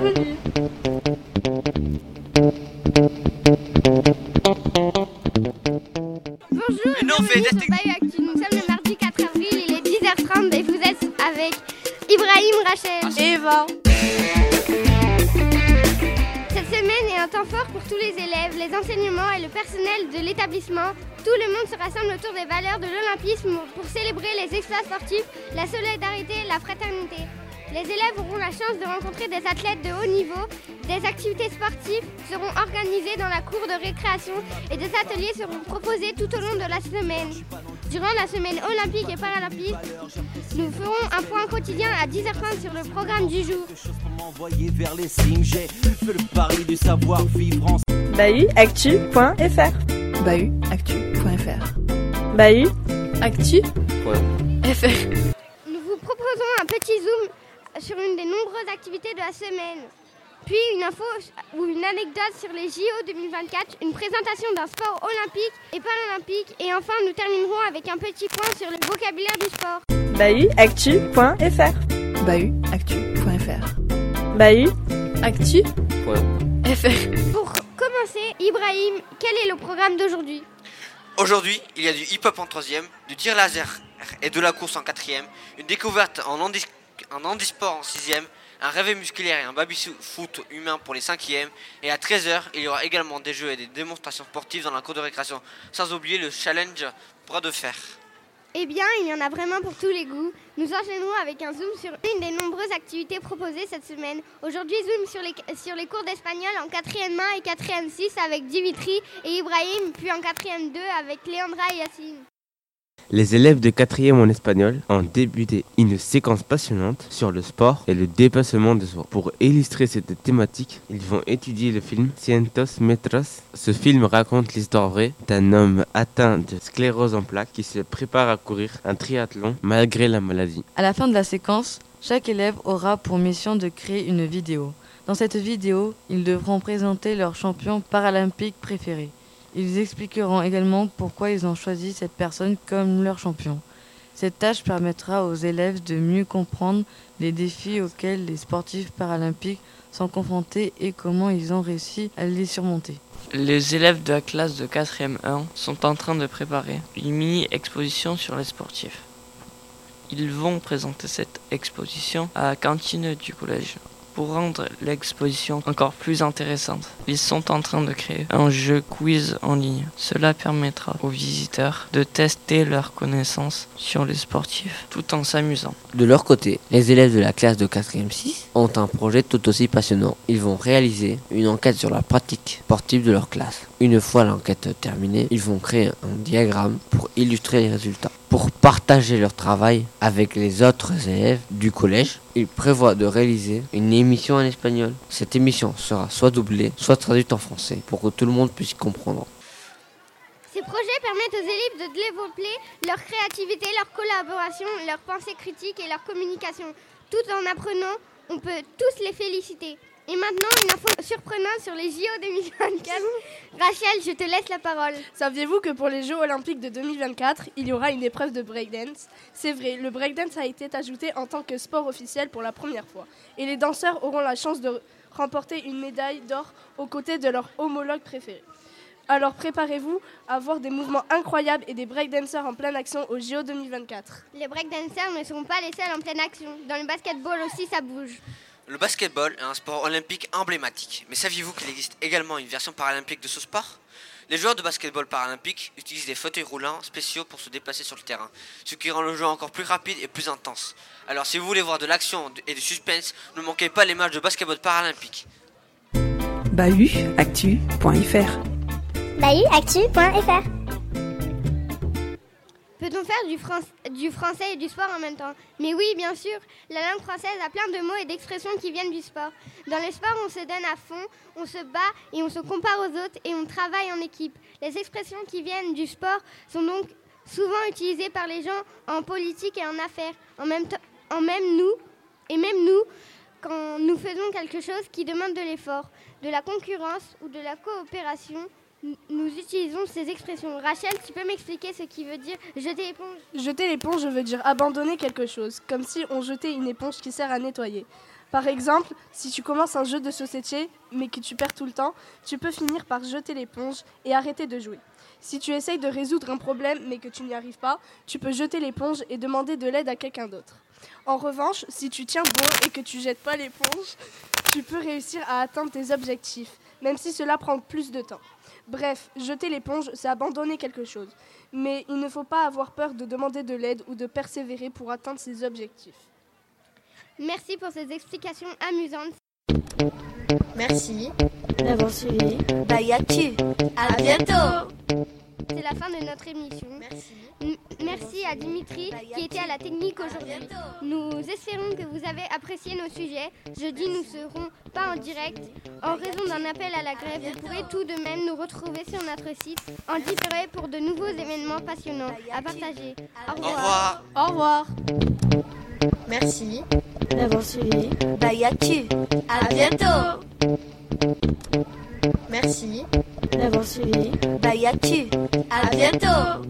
Bonjour. Nous sommes le mardi 4 avril, il est 10h30 et vous êtes avec Ibrahim, Rachel et Eva. Cette semaine est un temps fort pour tous les élèves, les enseignements et le personnel de l'établissement. Tout le monde se rassemble autour des valeurs de l'olympisme pour célébrer les exploits sportifs, la solidarité et la fraternité. Les élèves auront la chance de rencontrer des athlètes de haut niveau, des activités sportives seront organisées dans la cour de récréation et des ateliers seront proposés tout au long de la semaine. Durant la semaine olympique et paralympique, nous ferons un point quotidien à 10h30 sur le programme du jour. Bahuactu.fr Bahuactu.fr Bahuactu.fr Nous vous proposons un petit zoom sur une des nombreuses activités de la semaine. Puis une info ou une anecdote sur les JO 2024, une présentation d'un sport olympique et paralympique. Et enfin, nous terminerons avec un petit point sur le vocabulaire du sport. Bahuactu.fr Bahuactu.fr Bahuactu.fr Pour commencer, Ibrahim, quel est le programme d'aujourd'hui? Aujourd'hui, il y a du hip-hop en troisième, du tir laser et de la course en quatrième, une découverte en, en handisport en sixième, un rêve musculaire et un baby-foot humain pour les cinquièmes. Et à 13h, il y aura également des jeux et des démonstrations sportives dans la cour de récréation, sans oublier le challenge bras de fer. Eh bien, il y en a vraiment pour tous les goûts. Nous enchaînerons avec un zoom sur une des nombreuses activités proposées cette semaine. Aujourd'hui, zoom sur les, cours d'espagnol en 4e 1 et 4e 6 avec Dimitri et Ibrahim, puis en 4e 2 avec Leandra et Yacine. Les élèves de 4e en espagnol ont débuté une séquence passionnante sur le sport et le dépassement de soi. Pour illustrer cette thématique, ils vont étudier le film Cientos Metros. Ce film raconte l'histoire vraie d'un homme atteint de sclérose en plaques qui se prépare à courir un triathlon malgré la maladie. À la fin de la séquence, chaque élève aura pour mission de créer une vidéo. Dans cette vidéo, ils devront présenter leur champion paralympique préféré. Ils expliqueront également pourquoi ils ont choisi cette personne comme leur champion. Cette tâche permettra aux élèves de mieux comprendre les défis auxquels les sportifs paralympiques sont confrontés et comment ils ont réussi à les surmonter. Les élèves de la classe de 4e 1 sont en train de préparer une mini-exposition sur les sportifs. Ils vont présenter cette exposition à la cantine du collège. Pour rendre l'exposition encore plus intéressante, ils sont en train de créer un jeu quiz en ligne. Cela permettra aux visiteurs de tester leurs connaissances sur les sportifs tout en s'amusant. De leur côté, les élèves de la classe de 4e 6 ont un projet tout aussi passionnant. Ils vont réaliser une enquête sur la pratique sportive de leur classe. Une fois l'enquête terminée, ils vont créer un diagramme pour illustrer les résultats. Pour partager leur travail avec les autres élèves du collège, ils prévoient de réaliser une émission en espagnol. Cette émission sera soit doublée, soit traduite en français pour que tout le monde puisse comprendre. Ces projets permettent aux élèves de développer leur créativité, leur collaboration, leur pensée critique et leur communication. Tout en apprenant, on peut tous les féliciter. Et maintenant, une info surprenante sur les JO 2024. Rachel, je te laisse la parole. Saviez-vous que pour les Jeux Olympiques de 2024, il y aura une épreuve de breakdance? C'est vrai, le breakdance a été ajouté en tant que sport officiel pour la première fois. Et les danseurs auront la chance de remporter une médaille d'or aux côtés de leur homologue préféré. Alors préparez-vous à voir des mouvements incroyables et des breakdancers en pleine action au JO 2024. Les breakdancers ne sont pas les seuls en pleine action. Dans le basketball aussi, ça bouge. Le basketball est un sport olympique emblématique, mais saviez-vous qu'il existe également une version paralympique de ce sport? Les joueurs de basketball paralympique utilisent des fauteuils roulants spéciaux pour se déplacer sur le terrain, ce qui rend le jeu encore plus rapide et plus intense. Alors si vous voulez voir de l'action et du suspense, ne manquez pas les matchs de basketball paralympique. Bahuactu.fr Bahuactu.fr Peut-on faire du, fran du, français et du sport en même temps? Mais oui, bien sûr. La langue française a plein de mots et d'expressions qui viennent du sport. Dans le sport, on se donne à fond, on se bat et on se compare aux autres et on travaille en équipe. Les expressions qui viennent du sport sont donc souvent utilisées par les gens en politique et en affaires. En même, en même nous, et même nous, quand nous faisons quelque chose qui demande de l'effort, de la concurrence ou de la coopération, nous utilisons ces expressions. Rachel, tu peux m'expliquer ce qui veut dire jeter l'éponge? Jeter l'éponge veut dire abandonner quelque chose, comme si on jetait une éponge qui sert à nettoyer. Par exemple, si tu commences un jeu de société mais que tu perds tout le temps, tu peux finir par jeter l'éponge et arrêter de jouer. Si tu essayes de résoudre un problème mais que tu n'y arrives pas, tu peux jeter l'éponge et demander de l'aide à quelqu'un d'autre. En revanche, si tu tiens bon et que tu jettes pas l'éponge, tu peux réussir à atteindre tes objectifs, même si cela prend plus de temps. Bref, jeter l'éponge, c'est abandonner quelque chose. Mais il ne faut pas avoir peur de demander de l'aide ou de persévérer pour atteindre ses objectifs. Merci pour ces explications amusantes. Merci d'avoir suivi Bye Actu. À bientôt. C'est la fin de notre émission. Merci. M- Merci à Dimitri qui était à la technique aujourd'hui. Nous espérons que vous avez apprécié nos sujets. Jeudi, nous serons pas en direct. En raison d'un appel à la grève, vous pourrez tout de même nous retrouver sur notre site en différé pour de nouveaux événements passionnants à partager. Au Au revoir. Au revoir Merci d'avoir suivi Bye Actu. À bientôt. Merci d'avoir suivi Bye Actu. À bientôt.